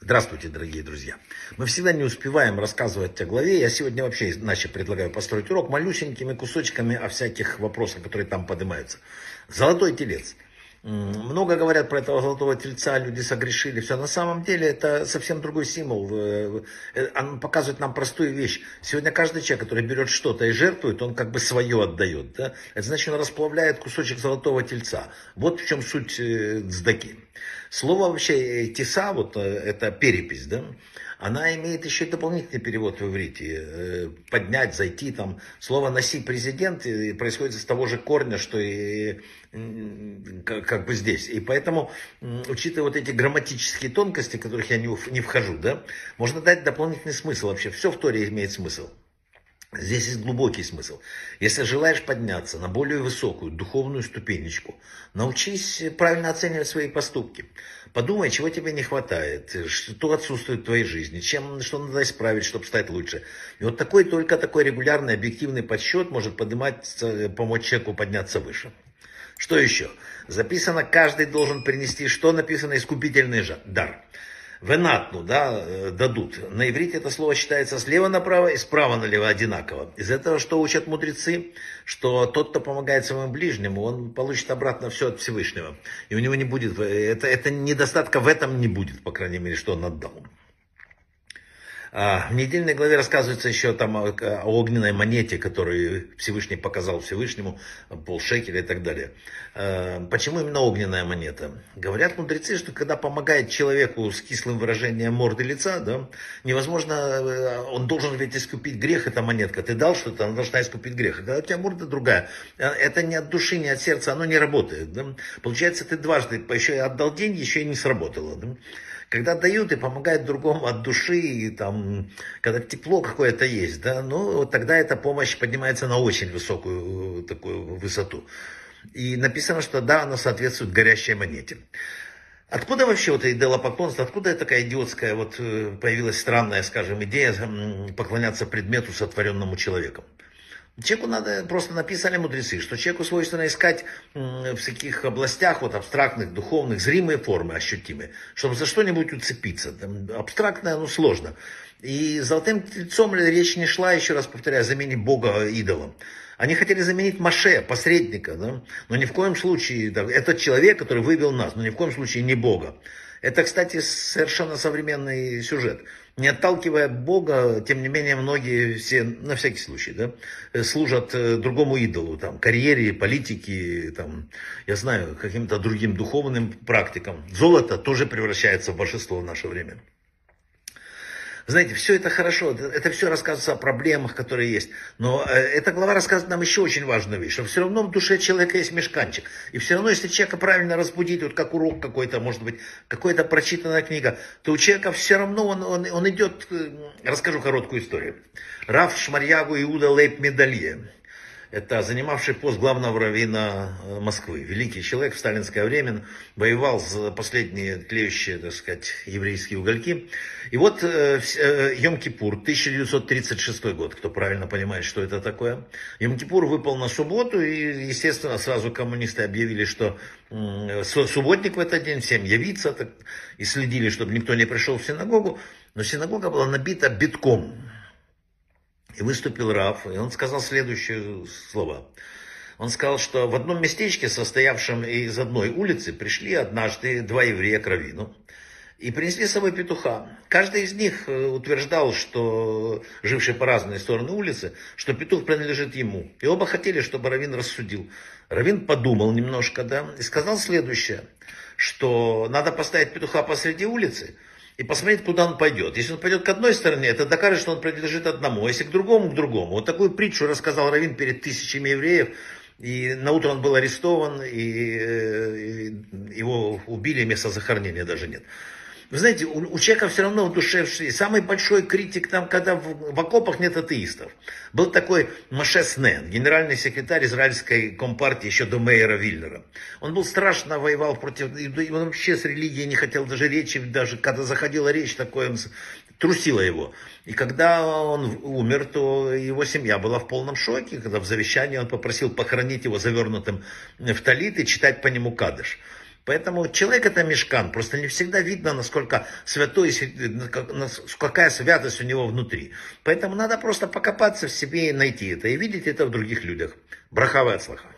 Здравствуйте, дорогие друзья. Мы всегда не успеваем рассказывать о главе. Я сегодня вообще иначе предлагаю построить урок малюсенькими кусочками о всяких вопросах, которые там поднимаются. Золотой телец. Много говорят про этого золотого тельца, люди согрешили. Все, на самом деле это совсем другой символ. Э, э, он показывает нам простую вещь. Сегодня каждый человек, который берет что-то и жертвует, он как бы свое отдает. Да? Это значит, он расплавляет кусочек золотого тельца. Вот в чем суть э, цдаки. Слово вообще теса, вот это перепись, да? она имеет еще дополнительный перевод в иврите. Поднять, зайти, там. Слово «носи президент» происходит из того же корня, что и как бы здесь. И поэтому, учитывая вот эти грамматические тонкости, в которых я не, не вхожу, да, можно дать дополнительный смысл вообще. Все в Торе имеет смысл. Здесь есть глубокий смысл. Если желаешь подняться на более высокую духовную ступенечку, научись правильно оценивать свои поступки. Подумай, чего тебе не хватает, что отсутствует в твоей жизни, чем, что надо исправить, чтобы стать лучше. И вот такой, только такой регулярный, объективный подсчет может поднимать, помочь человеку подняться выше. Что еще? Записано, каждый должен принести, что написано, искупительный дар. Венатну, да, э, дадут. На иврите это слово считается слева направо и справа налево одинаково. Из этого что учат мудрецы? Что тот, кто помогает своему ближнему, он получит обратно все от Всевышнего. И у него не будет, это, это недостатка в этом не будет, по крайней мере, что он отдал. А, в недельной главе рассказывается еще там о огненной монете, которую Всевышний показал Всевышнему, полшекеля и так далее. А, почему именно огненная монета? Говорят мудрецы, что когда помогает человеку с кислым выражением морды лица, да, невозможно, э, он должен ведь искупить грех, эта монетка. Ты дал что-то, она должна искупить грех. А когда у тебя морда другая, э, это не от души, не от сердца, оно не работает. Да? Получается, ты дважды еще и отдал деньги, еще и не сработало. Да? Когда дают и помогают другому от души, и там, когда тепло какое-то есть, да, ну, тогда эта помощь поднимается на очень высокую такую высоту. И написано, что да, она соответствует горящей монете. Откуда вообще вот идолопоклонство, откуда такая идиотская вот э, появилась странная, скажем, идея поклоняться предмету, сотворенному человеком? Человеку надо, просто написали мудрецы, что человеку свойственно искать в всяких областях, вот абстрактных, духовных, зримые формы ощутимые, чтобы за что-нибудь уцепиться. Там, абстрактное, оно сложно. И золотым тельцом речь не шла, еще раз повторяю, о замене Бога идолом. Они хотели заменить Маше, посредника, да? но ни в коем случае, да, это человек, который вывел нас, но ни в коем случае не Бога. Это, кстати, совершенно современный сюжет. Не отталкивая Бога, тем не менее, многие все, на всякий случай, да, служат э, другому идолу, там, карьере, политике, там, я знаю, каким-то другим духовным практикам. Золото тоже превращается в божество в наше время. Знаете, все это хорошо, это все рассказывается о проблемах, которые есть. Но э, эта глава рассказывает нам еще очень важную вещь, что все равно в душе человека есть мешканчик. И все равно, если человека правильно разбудить, вот как урок какой-то, может быть, какая-то прочитанная книга, то у человека все равно он, он, он идет, э, расскажу короткую историю. Раф Шмарьягу Иуда Лейп Медалье это занимавший пост главного раввина э, Москвы. Великий человек в сталинское время, воевал за последние тлеющие, так сказать, еврейские угольки. И вот э, э, Йом-Кипур, 1936 год, кто правильно понимает, что это такое. Йом-Кипур выпал на субботу, и, естественно, сразу коммунисты объявили, что субботник в этот день всем явиться, так, и следили, чтобы никто не пришел в синагогу. Но синагога была набита битком. И выступил Раф, и он сказал следующие слова. Он сказал, что в одном местечке, состоявшем из одной улицы, пришли однажды два еврея к Равину и принесли с собой петуха. Каждый из них э, утверждал, что, живший по разные стороны улицы, что петух принадлежит ему. И оба хотели, чтобы Равин рассудил. Равин подумал немножко, да, и сказал следующее, что надо поставить петуха посреди улицы, и посмотреть, куда он пойдет. Если он пойдет к одной стороне, это докажет, что он принадлежит одному, если к другому, к другому. Вот такую притчу рассказал Равин перед тысячами евреев, и на утро он был арестован, и, и его убили, места захоронения даже нет. Вы знаете, у, у человека все равно в душе самый большой критик там, когда в, в окопах нет атеистов. Был такой Маше Снен, генеральный секретарь израильской компартии еще до Мейера Виллера. Он был страшно воевал против, он вообще с религией не хотел даже речи, даже когда заходила речь, такое трусила его. И когда он умер, то его семья была в полном шоке, когда в завещании он попросил похоронить его завернутым в талит и читать по нему кадыш. Поэтому человек это мешкан. Просто не всегда видно, насколько святой, какая святость у него внутри. Поэтому надо просто покопаться в себе и найти это. И видеть это в других людях. Брахава от слаха.